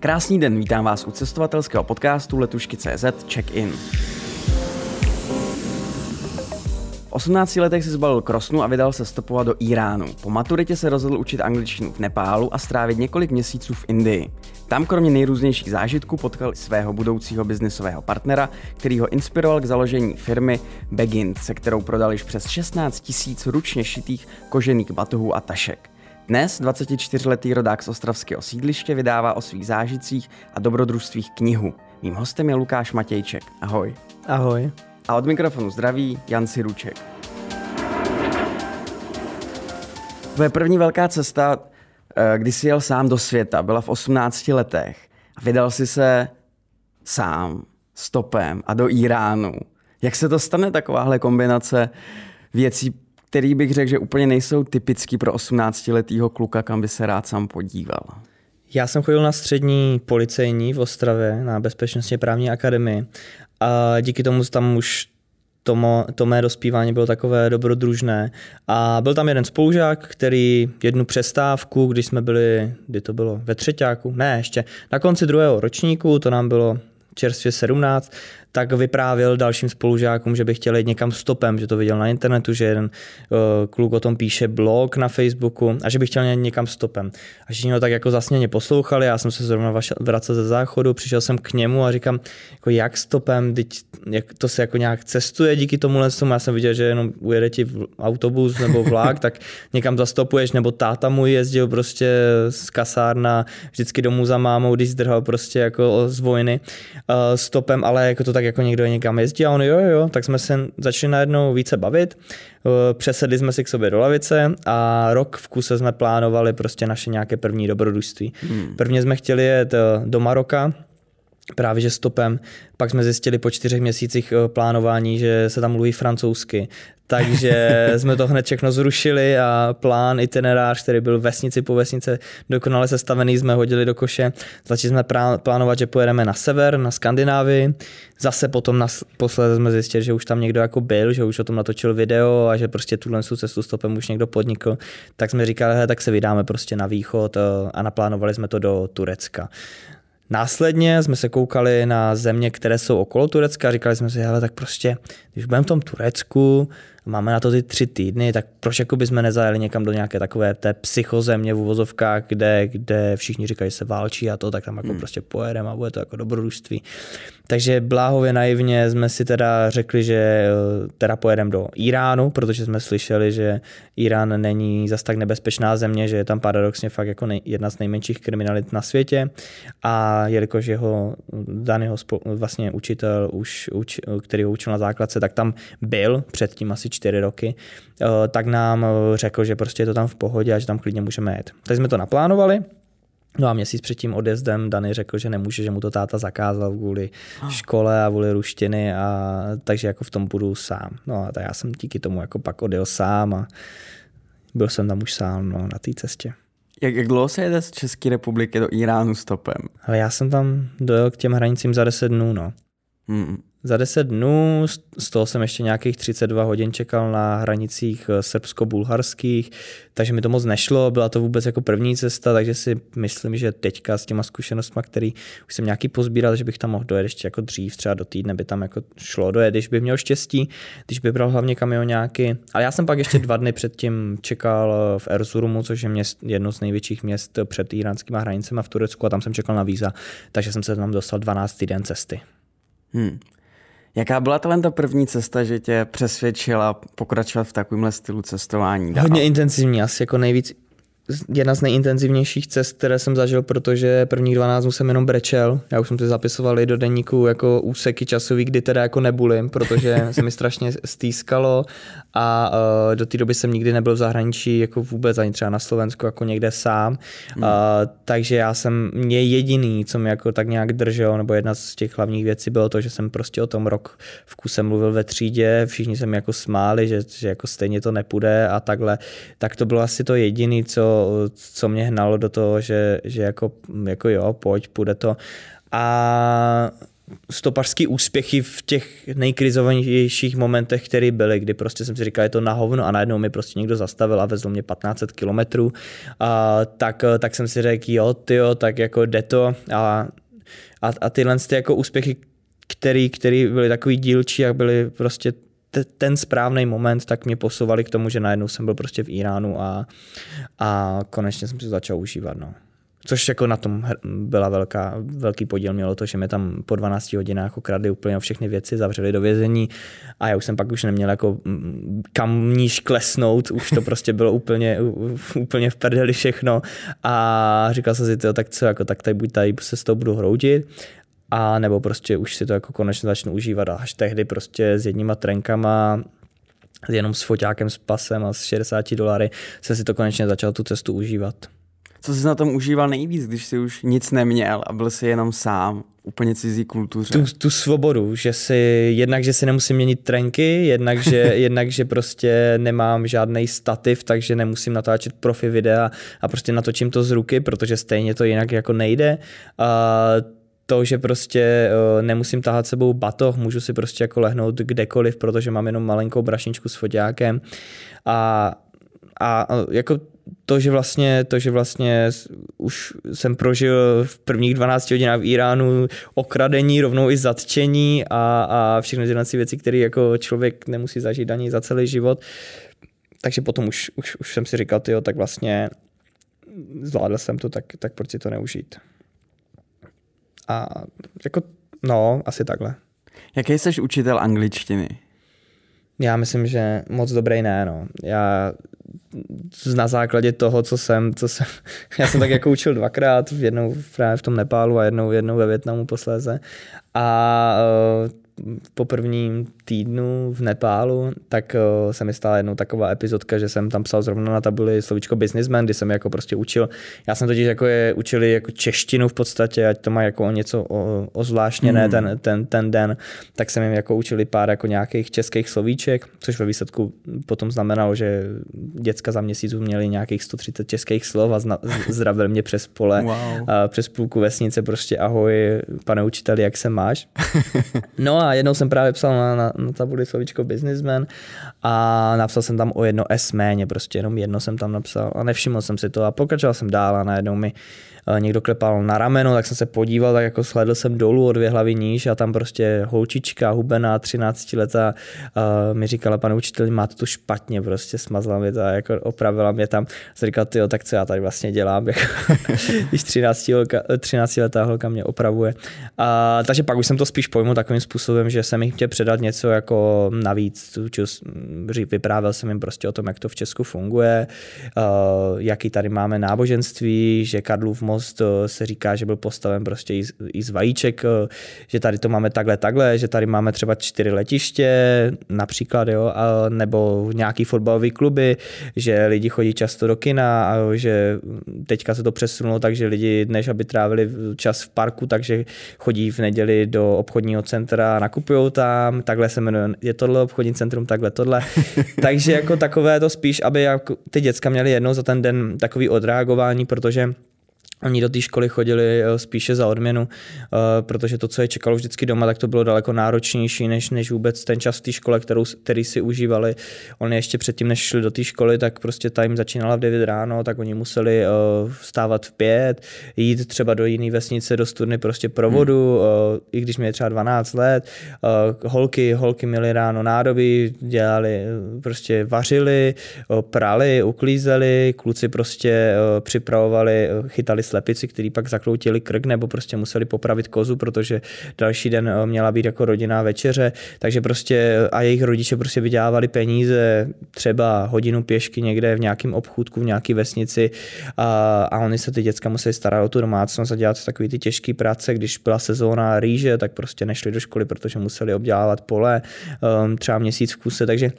Krásný den, vítám vás u cestovatelského podcastu Letušky.cz Check-in. V 18 letech si zbalil krosnu a vydal se stopovat do Iránu. Po maturitě se rozhodl učit angličtinu v Nepálu a strávit několik měsíců v Indii. Tam kromě nejrůznějších zážitků potkal svého budoucího biznisového partnera, který ho inspiroval k založení firmy Begin, se kterou prodal již přes 16 tisíc ručně šitých kožených batohů a tašek. Dnes 24-letý rodák z ostravského sídliště vydává o svých zážitcích a dobrodružstvích knihu. Mým hostem je Lukáš Matějček. Ahoj. Ahoj. A od mikrofonu zdraví Jan Siruček. Tvoje první velká cesta, eh, kdy jsi jel sám do světa, byla v 18 letech. A vydal jsi se sám, stopem a do Iránu. Jak se to stane takováhle kombinace věcí, který bych řekl, že úplně nejsou typický pro 18-letého kluka, kam by se rád sám podíval? Já jsem chodil na střední policejní v Ostravě, na Bezpečnostně právní akademii a díky tomu tam už to, mo, to mé dospívání bylo takové dobrodružné. A byl tam jeden spolužák, který jednu přestávku, když jsme byli, kdy to bylo, ve třetíku, ne ještě, na konci druhého ročníku, to nám bylo čerstvě 17, tak vyprávěl dalším spolužákům, že by chtěl jít někam stopem, že to viděl na internetu, že jeden uh, kluk o tom píše blog na Facebooku a že by chtěl jít někam stopem. A všichni ho tak jako zasněně poslouchali, já jsem se zrovna vracel ze záchodu, přišel jsem k němu a říkám, jako jak stopem, teď, jak to se jako nějak cestuje díky tomu tomu, já jsem viděl, že jenom ujede ti autobus nebo vlak, tak někam zastopuješ, nebo táta můj jezdil prostě z kasárna vždycky domů za mámou, když zdrhal prostě jako z vojny uh, stopem, ale jako to tak tak jako někdo někam jezdí a on jo, jo, tak jsme se začali najednou více bavit, eh, přesedli jsme si k sobě do lavice a rok v kuse jsme plánovali prostě naše nějaké první dobrodružství. Hmm. Prvně jsme chtěli jet eh, do Maroka, právě že stopem. Pak jsme zjistili po čtyřech měsících eh, plánování, že se tam mluví francouzsky. Takže jsme to hned všechno zrušili a plán, itinerář, který byl vesnici po vesnice dokonale sestavený, jsme hodili do koše. Začali jsme plánovat, že pojedeme na sever, na Skandinávii. Zase potom na, posledně jsme zjistili, že už tam někdo jako byl, že už o tom natočil video a že prostě tuhle cestu stopem už někdo podnikl. Tak jsme říkali, hele, tak se vydáme prostě na východ eh, a naplánovali jsme to do Turecka. Následně jsme se koukali na země, které jsou okolo Turecka a říkali jsme si, hele, tak prostě, když budeme v tom Turecku, máme na to ty tři týdny, tak proč jako bychom nezajeli někam do nějaké takové té psychozemě v uvozovkách, kde, kde všichni říkají, že se válčí a to, tak tam jako hmm. prostě pojedeme a bude to jako dobrodružství. Takže bláhově naivně jsme si teda řekli, že eh, teda pojedeme do Iránu, protože jsme slyšeli, že Irán není zas tak nebezpečná země, že je tam paradoxně fakt jako nej, jedna z nejmenších kriminalit na světě a jelikož jeho daného vlastně učitel, už, uč, který ho učil na základce, tak tam byl předtím asi čtyři roky, eh, tak nám eh, řekl, že prostě je to tam v pohodě a že tam klidně můžeme jet. Tak jsme to naplánovali, No a měsíc před tím odjezdem Dany řekl, že nemůže, že mu to táta zakázal kvůli škole a kvůli ruštiny a takže jako v tom budu sám. No a tak já jsem díky tomu jako pak odjel sám a byl jsem tam už sám no, na té cestě. Jak, jak dlouho se jede z České republiky do Iránu stopem? Ale já jsem tam dojel k těm hranicím za 10 dnů, no. Hmm za 10 dnů, z toho jsem ještě nějakých 32 hodin čekal na hranicích eh, srbsko-bulharských, takže mi to moc nešlo, byla to vůbec jako první cesta, takže si myslím, že teďka s těma zkušenostmi, který už jsem nějaký pozbíral, že bych tam mohl dojet ještě jako dřív, třeba do týdne by tam jako šlo dojet, když bych měl štěstí, když by bral hlavně kamionáky. Ale já jsem pak ještě dva dny předtím čekal eh, v Erzurumu, což je měst, jedno z největších měst před iránskými hranicemi v Turecku a tam jsem čekal na víza, takže jsem se tam dostal 12 týden cesty. Hmm. Jaká byla ta první cesta, že tě přesvědčila pokračovat v takovémhle stylu cestování? Dál? Hodně intenzivní, asi jako nejvíc jedna z nejintenzivnějších cest, které jsem zažil, protože prvních 12 dnů jsem jenom brečel. Já už jsem si zapisoval i do deníku jako úseky časový, kdy teda jako nebulím, protože se mi strašně stýskalo a uh, do té doby jsem nikdy nebyl v zahraničí jako vůbec ani třeba na Slovensku jako někde sám. Hmm. Uh, takže já jsem, mě jediný, co mi jako tak nějak drželo, nebo jedna z těch hlavních věcí bylo to, že jsem prostě o tom rok v kuse mluvil ve třídě, všichni se mi jako smáli, že, že jako stejně to nepůjde a takhle. Tak to bylo asi to jediný, co co mě hnalo do toho, že, že jako, jako jo, pojď, půjde to. A stopařský úspěchy v těch nejkrizovanějších momentech, které byly, kdy prostě jsem si říkal, je to na hovno a najednou mi prostě někdo zastavil a vezl mě 1500 kilometrů, tak, tak jsem si řekl, jo, tyjo, tak jako jde to a, a, a tyhle ty jako úspěchy, který, který byly takový dílčí a byly prostě ten správný moment, tak mě posouvali k tomu, že najednou jsem byl prostě v Iránu a, a konečně jsem si začal užívat. No. Což jako na tom byla velká, velký podíl mělo to, že mě tam po 12 hodinách ukradli úplně všechny věci, zavřeli do vězení a já už jsem pak už neměl jako kam níž klesnout, už to prostě bylo úplně, úplně v prdeli všechno a říkal jsem si, to, tak co, jako, tak tady buď tady se s tou budu hroudit a nebo prostě už si to jako konečně začnu užívat a až tehdy prostě s jedníma trenkama jenom s foťákem, s pasem a s 60 dolary jsem si to konečně začal tu cestu užívat. Co jsi na tom užíval nejvíc, když jsi už nic neměl a byl jsi jenom sám, úplně cizí kultuře? Tu, tu svobodu, že si, jednak, že si nemusím měnit trenky, jednak, že, jednak, že prostě nemám žádný stativ, takže nemusím natáčet profi videa a prostě natočím to z ruky, protože stejně to jinak jako nejde. A to, že prostě uh, nemusím tahat sebou batoh, můžu si prostě jako lehnout kdekoliv, protože mám jenom malinkou brašničku s foťákem a, a jako to, že vlastně, to, že vlastně už jsem prožil v prvních 12 hodinách v Iránu okradení, rovnou i zatčení a, a všechny tyhle věci, které jako člověk nemusí zažít ani za celý život. Takže potom už, už, už jsem si říkal, tyjo, tak vlastně zvládl jsem to, tak, tak proč si to neužít. A jako, no, asi takhle. Jaký jsi učitel angličtiny? Já myslím, že moc dobrý ne, no. Já na základě toho, co jsem, co jsem, já jsem tak jako učil dvakrát, jednou právě v tom Nepálu a jednou, jednou ve Větnamu posléze. A po prvním týdnu v Nepálu, tak uh, se mi stala jednou taková epizodka, že jsem tam psal zrovna na tabuli slovíčko businessman, kdy jsem jako prostě učil. Já jsem totiž jako je učili jako češtinu v podstatě, ať to má jako něco o, ozvláštněné hmm. ten, ten, ten den, tak jsem jim jako učili pár jako nějakých českých slovíček, což ve výsledku potom znamenalo, že děcka za měsíc měli nějakých 130 českých slov a zna, zdravil mě přes pole, wow. a přes půlku vesnice prostě ahoj, pane učiteli, jak se máš? No a jednou jsem právě psal na, na, na tabuli slovíčko businessman a napsal jsem tam o jedno S méně, prostě jenom jedno jsem tam napsal a nevšiml jsem si to a pokračoval jsem dál a najednou mi Eh, někdo klepal na rameno, tak jsem se podíval, tak jako shledl jsem dolů o dvě hlavy níž a tam prostě holčička, hubená, 13 letá uh, mi říkala, pane učiteli, máte to špatně, prostě smazla mě to a jako opravila mě tam. Jsem říkal, ty tak co já tady vlastně dělám, jako, když 13, holka, 13 letá holka mě opravuje. A, takže pak už jsem to spíš pojmul takovým způsobem, že jsem jim chtěl předat něco jako navíc, vyprávěl jsem jim prostě o tom, jak to v Česku funguje, uh, jaký tady máme náboženství, že Karlův most eh, se říká, že byl postaven prostě i z, vajíček, eh, že tady to máme takhle, takhle, že tady máme třeba čtyři letiště například, jo, nebo nějaký fotbalový kluby, že lidi chodí často do kina a že teďka se to přesunulo tak, že lidi než aby trávili čas v parku, takže chodí v neděli do obchodního centra nakupují tam, takhle se jmenuje, je tohle obchodní centrum, takhle tohle. takže jako takové to spíš, aby jako ty děcka měly jednou za ten den takový odreagování, protože Oni do té školy chodili eh, spíše za odměnu, eh, protože to, co je čekalo vždycky doma, tak to bylo daleko náročnější, než, než vůbec ten čas v té škole, kterou, který si užívali. Oni ještě předtím, než šli do té školy, tak prostě ta jim začínala v 9 ráno, tak oni museli eh, vstávat v 5, jít třeba do jiné vesnice, do studny prostě pro vodu, hmm. i když měli třeba 12 let. Holky, holky měly ráno nádoby, dělali, prostě vařili, prali, uklízeli, kluci prostě připravovali, chytali slepici, který pak zakroutili krk nebo prostě museli popravit kozu, protože další den eh, měla být jako rodinná večeře, takže prostě eh, a jejich rodiče prostě vydělávali peníze třeba hodinu pěšky někde v nějakém obchůdku, v nějaké vesnici. A, a oni se ty děcka museli starat o tu domácnost a dělat takový ty těžké práce, když byla sezóna rýže, tak prostě nešli do školy, protože museli obdělávat pole um, třeba měsíc v kuse, takže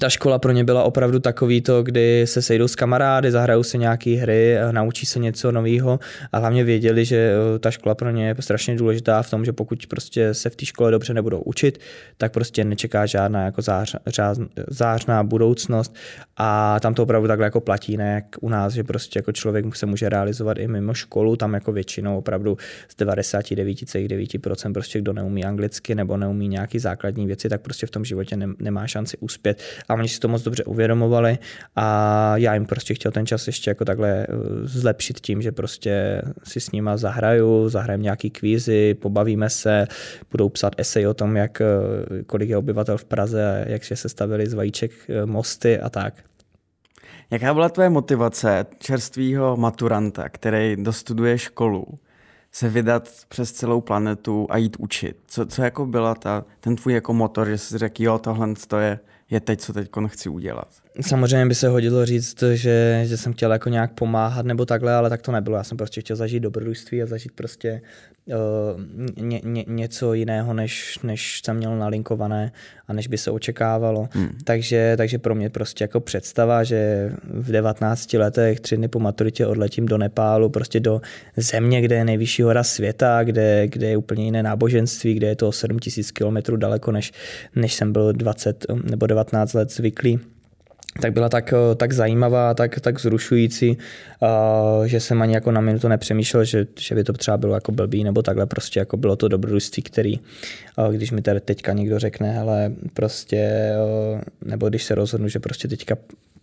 ta škola pro ně byla opravdu takový to, kdy se sejdou s kamarády, zahrajou se nějaké hry, naučí se něco nového a hlavně věděli, že eh, ta škola pro ně je strašně důležitá v tom, že pokud prostě se v té škole dobře nebudou učit, tak prostě nečeká žádná jako zář, řáz, zářná budoucnost. A tam to opravdu takhle jako platí, ne jak u nás, že prostě jako člověk se může realizovat i mimo školu, tam jako většinou opravdu z 99,9% prostě kdo neumí anglicky nebo neumí nějaký základní věci, tak prostě v tom životě nemá šanci uspět a oni si to moc dobře uvědomovali a já jim prostě chtěl ten čas ještě jako takhle eh, zlepšit tím, že prostě si s nima zahraju, zahrajeme nějaký kvízy, pobavíme se, budou psát esej o tom, jak, eh, kolik je obyvatel v Praze, jak se stavili z vajíček eh, mosty a tak. Jaká byla tvoje motivace čerstvého maturanta, který dostuduje školu, se vydat přes celou planetu a jít učit? Co, co jako byla ta, ten tvůj jako motor, že jsi řekl, jo, tohle to je je teď, co teď chci udělat. Samozřejmě by se hodilo říct, že, že jsem chtěl jako nějak pomáhat nebo takhle, ale tak to nebylo. Já jsem prostě chtěl zažít dobrodružství a zažít prostě uh, ně, ně, něco jiného, než, než jsem měl nalinkované a než by se očekávalo. Hmm. Takže, takže pro mě prostě jako představa, že v 19 letech tři dny po maturitě odletím do Nepálu, prostě do země, kde je nejvyšší hora světa, kde, kde je úplně jiné náboženství, kde je to 7000 km daleko, než, než jsem byl 20 nebo 19 let zvyklý tak byla tak, tak zajímavá, tak, tak zrušující, že jsem ani jako na minutu nepřemýšlel, že, že by to třeba bylo jako blbý nebo takhle, prostě jako bylo to dobrodružství, který, když mi tady teďka někdo řekne, ale prostě, nebo když se rozhodnu, že prostě teďka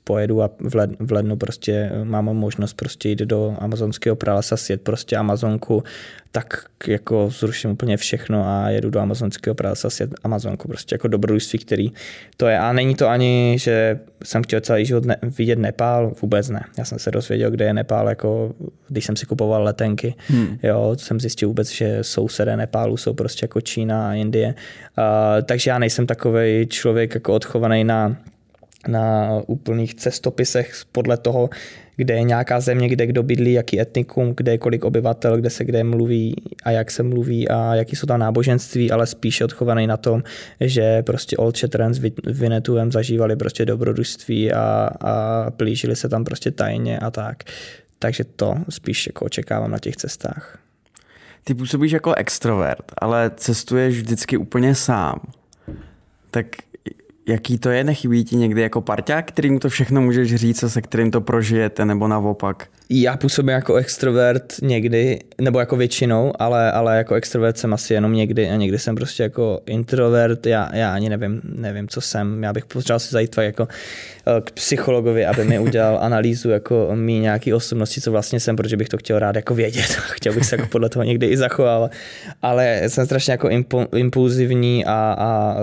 pojedu a v, led, v lednu prostě mám možnost prostě jít do amazonského pralesa, sjet prostě Amazonku, tak jako zruším úplně všechno a jedu do amazonského pralesa, sjet Amazonku, prostě jako dobrodružství, který to je. A není to ani, že jsem chtěl celý život ne, vidět Nepál, vůbec ne. Já jsem se dozvěděl, kde je Nepál, jako když jsem si kupoval letenky, hmm. jo, jsem zjistil vůbec, že sousedé Nepálu jsou prostě jako Čína a Indie. Uh, takže já nejsem takový člověk jako odchovaný na na úplných cestopisech podle toho, kde je nějaká země, kde kdo bydlí, jaký etnikum, kde je kolik obyvatel, kde se kde mluví a jak se mluví a jaký jsou tam náboženství, ale spíše odchovaný na tom, že prostě Old Shatterhand s Vinetuem zažívali prostě dobrodružství a, a plížili se tam prostě tajně a tak. Takže to spíš jako očekávám na těch cestách. Ty působíš jako extrovert, ale cestuješ vždycky úplně sám. Tak jaký to je? Nechybí ti někdy jako parťák, kterým to všechno můžeš říct a se kterým to prožijete, nebo naopak? Já působím jako extrovert někdy, nebo jako většinou, ale, ale jako extrovert jsem asi jenom někdy a někdy jsem prostě jako introvert, já, já ani nevím, nevím, co jsem, já bych potřeboval si zajít jako k psychologovi, aby mi udělal analýzu jako mý nějaký osobnosti, co vlastně jsem, protože bych to chtěl rád jako vědět, chtěl bych se jako podle toho někdy i zachovávat, ale jsem strašně jako impulzivní a, a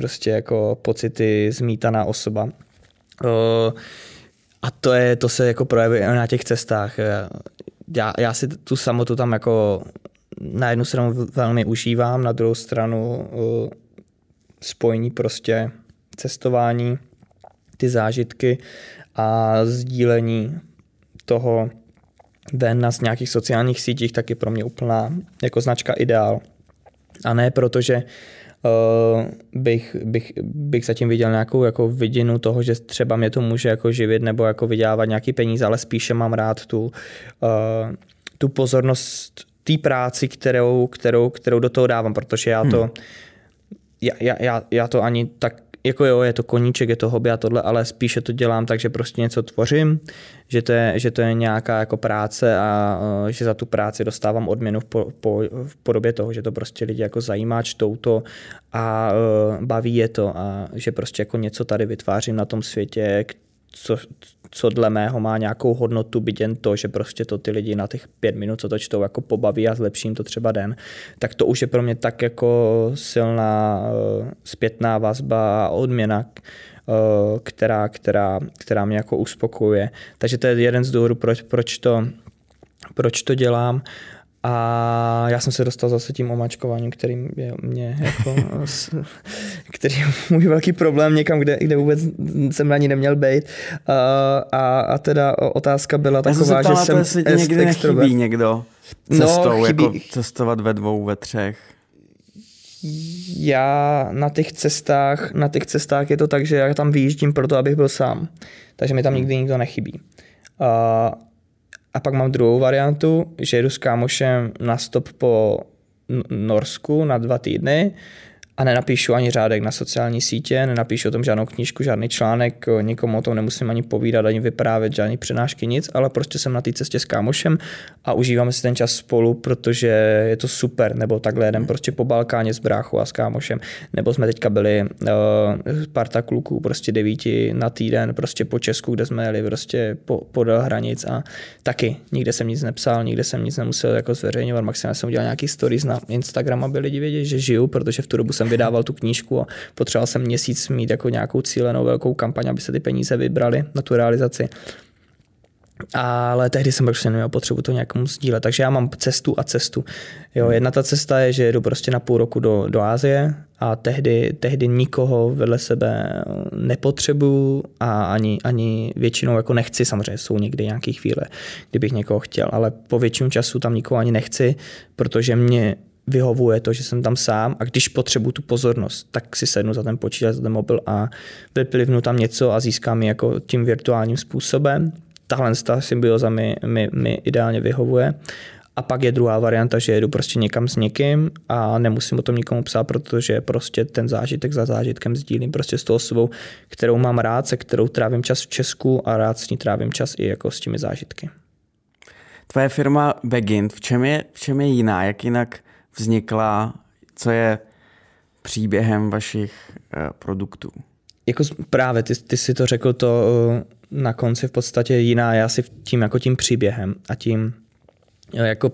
prostě jako pocity zmítaná osoba. A to, je, to se jako projevuje na těch cestách. Já, já si tu samotu tam jako na jednu stranu velmi užívám, na druhou stranu uh, spojení prostě cestování, ty zážitky a sdílení toho ven na nějakých sociálních sítích taky pro mě úplná jako značka ideál. A ne proto, že bych, bych, bych zatím viděl nějakou jako vidinu toho, že třeba mě to může jako živit nebo jako vydělávat nějaký peníze, ale spíše mám rád tu, uh, tu pozornost té práci, kterou, kterou, kterou do toho dávám, protože já to, hmm. já, já, já to ani tak jako jo, je to koníček, je to hobby a tohle, ale spíše to dělám tak, že prostě něco tvořím, že to je, že to je nějaká jako práce a uh, že za tu práci dostávám odměnu v, po, po, v podobě toho, že to prostě lidi jako zajímá, čtou to a uh, baví je to a že prostě jako něco tady vytvářím na tom světě, co, co dle mého má nějakou hodnotu, byť jen to, že prostě to ty lidi na těch pět minut, co to čtou, jako pobaví a zlepším to třeba den, tak to už je pro mě tak jako silná uh, zpětná vazba a odměna, uh, která, která, která mě jako uspokojuje. Takže to je jeden z důvodů, proč, proč, to, proč to dělám. A já jsem se dostal zase tím omačkováním, který je mě jako, který je můj velký problém někam, kde, kde vůbec jsem ani neměl být. A, a, a teda otázka byla taková, já jsem že jsem jestli ti někdy nechybí někdo no, cestou, no, chybí. jako cestovat ve dvou, ve třech. já na těch cestách, na těch cestách je to tak, že já tam vyjíždím proto, abych byl sám. Takže mi tam nikdy nikdo nechybí. A, a pak mám druhou variantu, že jedu s kámošem na stop po Norsku na dva týdny a nenapíšu ani řádek na sociální sítě, nenapíšu o tom žádnou knížku, žádný článek, nikomu o tom nemusím ani povídat, ani vyprávět, žádný přednášky, nic, ale prostě jsem na té cestě s kámošem a užíváme si ten čas spolu, protože je to super, nebo takhle jeden prostě po Balkáně s bráchou a s kámošem, nebo jsme teďka byli uh, parta kluků, prostě devíti na týden, prostě po Česku, kde jsme jeli prostě po, podél hranic a taky nikde jsem nic nepsal, nikde jsem nic nemusel jako zveřejňovat, maximálně jsem udělal nějaký stories na Instagram, aby lidi věděli, že žiju, protože v tu dobu jsem vydával tu knížku a potřeboval jsem měsíc mít jako nějakou cílenou velkou kampaň, aby se ty peníze vybrali na tu realizaci. Ale tehdy jsem prostě neměl potřebu to nějakému sdílet. Takže já mám cestu a cestu. Jo, hmm. jedna ta cesta je, že jdu prostě na půl roku do, do Ázie a tehdy, tehdy nikoho vedle sebe nepotřebuju a ani, ani většinou jako nechci. Samozřejmě jsou někdy nějaké chvíle, kdybych někoho chtěl, ale po většinu času tam nikoho ani nechci, protože mě vyhovuje to, že jsem tam sám a když potřebuji tu pozornost, tak si sednu za ten počítač, za ten mobil a vyplivnu tam něco a získám ji jako tím virtuálním způsobem. Tahle symbioza mi, mi, mi ideálně vyhovuje. A pak je druhá varianta, že jedu prostě někam s někým a nemusím o tom nikomu psát, protože prostě ten zážitek za zážitkem sdílím prostě s tou osobou, kterou mám rád, se kterou trávím čas v Česku a rád s ní trávím čas i jako s těmi zážitky. Tvoje firma Begint, v čem je, v čem je jiná? Jak jinak vznikla, co je příběhem vašich uh, produktů? Jako právě, ty, ty si to řekl to uh, na konci v podstatě jiná, já si tím jako tím příběhem a tím jako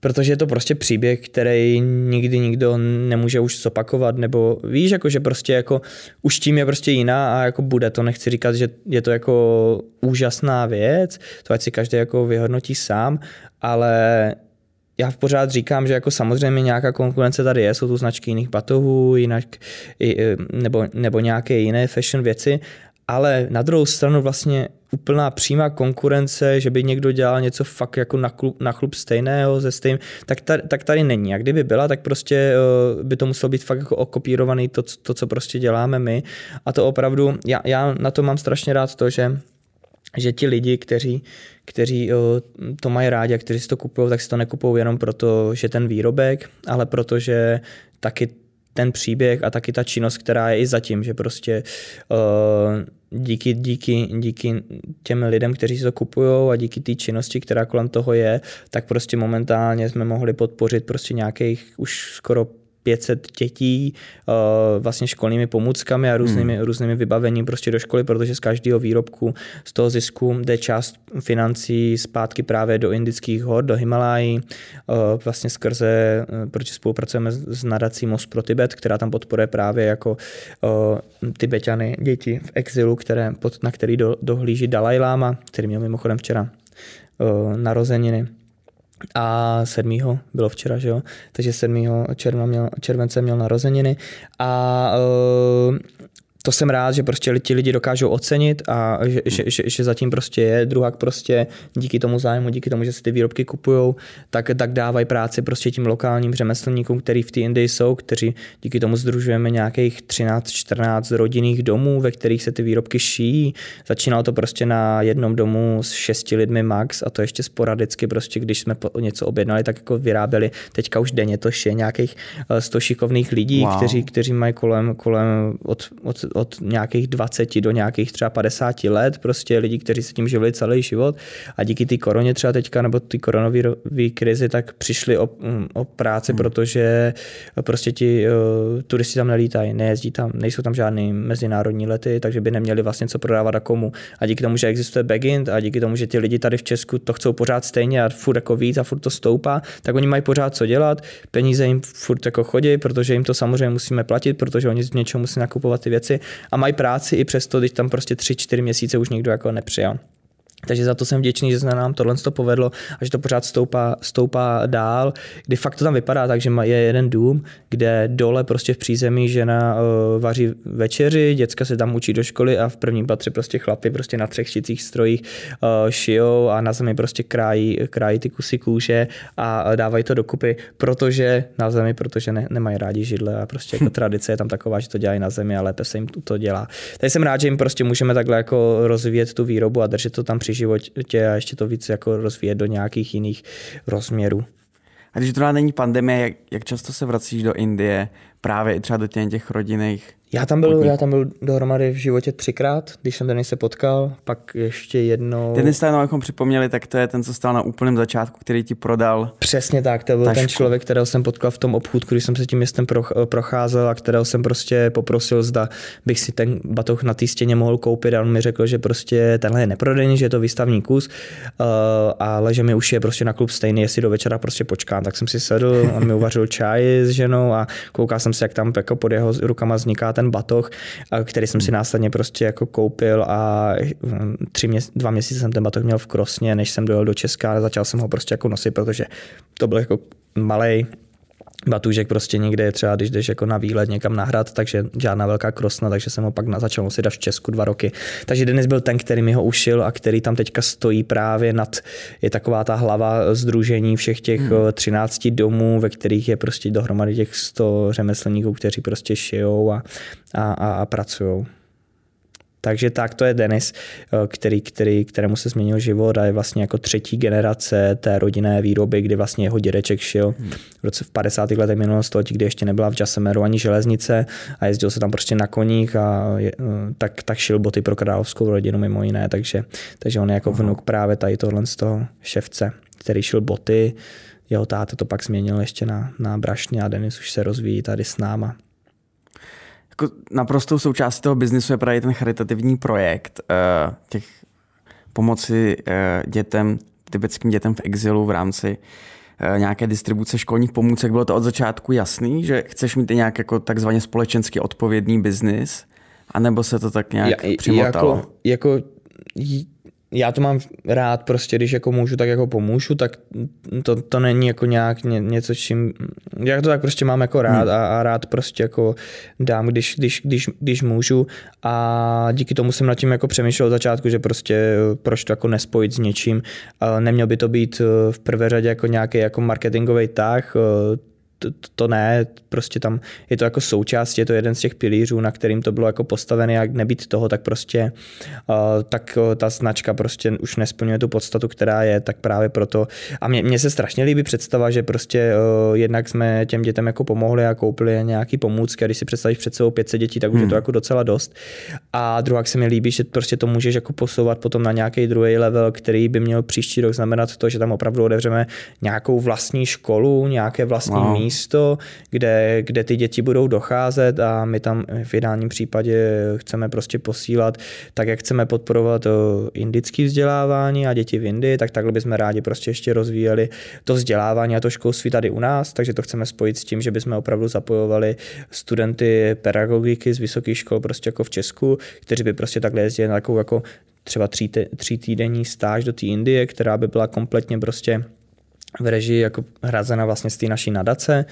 protože je to prostě příběh, který nikdy nikdo nemůže už zopakovat, nebo víš, jako že prostě jako už tím je prostě jiná a jako bude to, nechci říkat, že je to jako úžasná věc, to ať si každý jako vyhodnotí sám, ale já pořád říkám, že jako samozřejmě nějaká konkurence tady je, jsou tu značky jiných batohů, jinak, nebo, nebo nějaké jiné fashion věci, ale na druhou stranu vlastně úplná přímá konkurence, že by někdo dělal něco fakt jako na, klub, na klub stejného ze stejným, tak tady, tak tady není. A kdyby byla, tak prostě eh, by to muselo být fakt jako okopírovaný to, to co prostě děláme my. A to opravdu, já, já na to mám strašně rád to, že že ti lidi, kteří, kteří to mají rádi a kteří si to kupují, tak si to nekupují jenom proto, že ten výrobek, ale protože taky ten příběh a taky ta činnost, která je i zatím, že prostě díky, díky, díky těm lidem, kteří si to kupují a díky té činnosti, která kolem toho je, tak prostě momentálně jsme mohli podpořit prostě nějakých už skoro 500 dětí uh, vlastně školními pomůckami a různými, hmm. různými vybavením prostě do školy, protože z každého výrobku, z toho zisku jde část financí zpátky právě do indických hor, do Himalají, uh, vlastně skrze, uh, proč spolupracujeme s nadací Most pro Tibet, která tam podporuje právě jako tibetany děti v exilu, které, na který do, dohlíží Dalai Lama, který měl mimochodem včera narozeniny a 7. bylo včera, že jo? Takže 7. června měl, července měl narozeniny a uh, to jsem rád, že prostě ti lidi dokážou ocenit a že, že, že, že zatím prostě je. Druhak prostě díky tomu zájmu, díky tomu, že si ty výrobky kupují, tak, tak dávají práci prostě tím lokálním řemeslníkům, který v té Indii jsou, kteří díky tomu združujeme nějakých 13-14 rodinných domů, ve kterých se ty výrobky šijí. Začínalo to prostě na jednom domu s šesti lidmi max a to ještě sporadicky prostě, když jsme něco objednali, tak jako vyráběli. Teďka už denně to šije nějakých 100 eh, šikovných lidí, wow. kteří, kteří mají kolem, kolem od, od, od nějakých 20 do nějakých třeba 50 let, prostě lidi, kteří se tím živili celý život a díky té koroně třeba teďka nebo ty koronové krizi, tak přišli o, o práci, hmm. protože prostě ti uh, turisti tam nelítají, nejezdí tam, nejsou tam žádný mezinárodní lety, takže by neměli vlastně co prodávat a komu. A díky tomu, že existuje Begint a díky tomu, že ty lidi tady v Česku to chcou pořád stejně a furt jako víc a furt to stoupá, tak oni mají pořád co dělat, peníze jim furt jako chodí, protože jim to samozřejmě musíme platit, protože oni z něčeho musí nakupovat ty věci a mají práci i přesto, když tam prostě tři, čtyři měsíce už nikdo jako nepřijal. Takže za to jsem vděčný, že se nám tohle to povedlo a že to pořád stoupá, stoupá dál, kdy fakt to tam vypadá tak, že je jeden dům, kde dole prostě v přízemí žena uh, vaří večeři, děcka se tam učí do školy a v prvním patře prostě chlapy prostě na třech šicích strojích uh, šijou a na zemi prostě krájí, krájí ty kusy kůže a dávají to dokupy, protože na zemi, protože ne, nemají rádi židle a prostě jako tradice je tam taková, že to dělají na zemi a lépe se jim to dělá. Takže jsem rád, že jim prostě můžeme takhle jako rozvíjet tu výrobu a držet to tam při životě a ještě to víc jako rozvíjet do nějakých jiných rozměrů. A když to není pandemie, jak, jak často se vracíš do Indie, právě i třeba do těch, těch rodinných já tam byl, já tam byl dohromady v životě třikrát, když jsem Denis se potkal, pak ještě jednou. Denis, jenom abychom připomněli, tak to je ten, co stál na úplném začátku, který ti prodal. Přesně tak, to byl tašku. ten člověk, kterého jsem potkal v tom obchůdku, když jsem se tím městem procházel a kterého jsem prostě poprosil, zda bych si ten batoh na té stěně mohl koupit a on mi řekl, že prostě tenhle je neprodejný, že je to výstavní kus, uh, ale že mi už je prostě na klub stejný, jestli do večera prostě počkám. Tak jsem si sedl, on mi uvařil čaj s ženou a koukal jsem se, jak tam jako pod jeho rukama vzniká ten batoh, který jsem si následně prostě jako koupil a hm, tři měs- dva měsíce jsem ten batoh měl v Krosně, než jsem dojel do Česka a začal jsem ho prostě jako nosit, protože to byl jako malý batůžek prostě někde je třeba, když jdeš jako na výlet někam na hrad, takže žádná velká krosna, takže jsem ho pak na, začal nosit v Česku dva roky. Takže Denis byl ten, který mi ho ušil a který tam teďka stojí právě nad, je taková ta hlava združení všech těch hmm. 13 domů, ve kterých je prostě dohromady těch 100 řemeslníků, kteří prostě šijou a, a, a, a pracují. Takže tak to je Denis, eh, který, který, kterému se změnil život a je vlastně jako třetí generace té rodinné výroby, kdy vlastně jeho dědeček šil hmm. v roce v 50. letech minulého století, kdy ještě nebyla v Jasemeru ani železnice a jezdil se tam prostě na koních a je, eh, tak, tak šil boty pro královskou rodinu mimo jiné, takže, takže on je jako vnuk právě tady tohle z toho ševce, který šil boty, jeho táta to pak změnil ještě na, na brašně a Denis už se rozvíjí tady s náma jako naprostou součástí toho biznisu je právě ten charitativní projekt uh, těch pomoci uh, dětem, tibetským dětem v exilu v rámci uh, nějaké distribuce školních pomůcek. Bylo to od začátku jasný, že chceš mít nějak jako takzvaně společensky odpovědný biznis, anebo se to tak nějak ja, přimotalo? Jako, jako já to mám rád prostě, když jako můžu, tak jako pomůžu, tak to, to není jako nějak ně, něco, čím, já to tak prostě mám jako rád hmm. a, a, rád prostě jako dám, když, když, když, když můžu a díky tomu jsem nad tím jako přemýšlel od začátku, že prostě proč to jako nespojit s něčím. Neměl by to být v prvé řadě jako nějaký jako marketingový tah, to, to ne, prostě tam je to jako součást, je to jeden z těch pilířů, na kterým to bylo jako postavené, jak nebýt toho, tak prostě uh, tak uh, ta značka prostě už nesplňuje tu podstatu, která je, tak právě proto a mně, mně se strašně líbí představa, že prostě uh, jednak jsme těm dětem jako pomohli a koupili nějaký pomůcky a když si představíš před sebou 500 dětí, tak už hmm. je to hmm. jako docela dost. A druhá se mi líbí, že prostě to můžeš jako posouvat potom na nějaký druhý level, který by měl příští rok znamenat to, že tam opravdu otevřeme nějakou vlastní školu, nějaké vlastní wow místo, kde, kde ty děti budou docházet a my tam v ideálním případě chceme prostě posílat, tak jak chceme podporovat indické vzdělávání a děti v Indii, tak takhle bychom rádi prostě ještě rozvíjeli to vzdělávání a to školství tady u nás, takže to chceme spojit s tím, že bychom opravdu zapojovali studenty pedagogiky z vysokých škol prostě jako v Česku, kteří by prostě takhle jezdili na takovou jako třeba tří, tří týdenní stáž do té Indie, která by byla kompletně prostě v režii jako hrazena vlastně z té naší nadace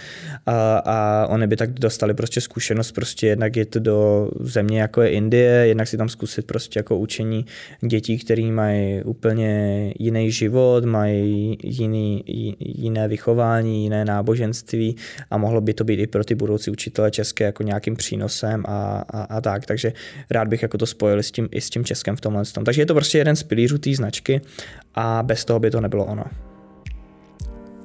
a, a oni by tak dostali prostě zkušenost prostě jednak je to do země jako je Indie, jednak si tam zkusit prostě jako učení dětí, který mají úplně jiný život, mají jiný, jiné vychování, jiné náboženství a mohlo by to být i pro ty budoucí učitele české jako nějakým přínosem a, a, a tak, takže rád bych jako to spojil s tím, i s tím Českem v tomhle. Takže je to prostě jeden z pilířů té značky a bez toho by to nebylo ono.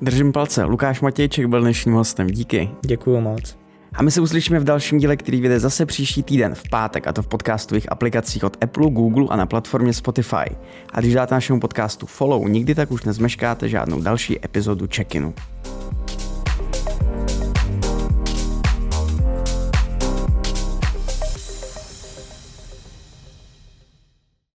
Držím palce. Lukáš Matějček byl dnešním hostem. Díky. Děkuji moc. A my se uslyšíme v dalším díle, který vyjde zase příští týden v pátek, a to v podcastových aplikacích od Apple, Google a na platformě Spotify. A když dáte našemu podcastu follow, nikdy tak už nezmeškáte žádnou další epizodu check-inu.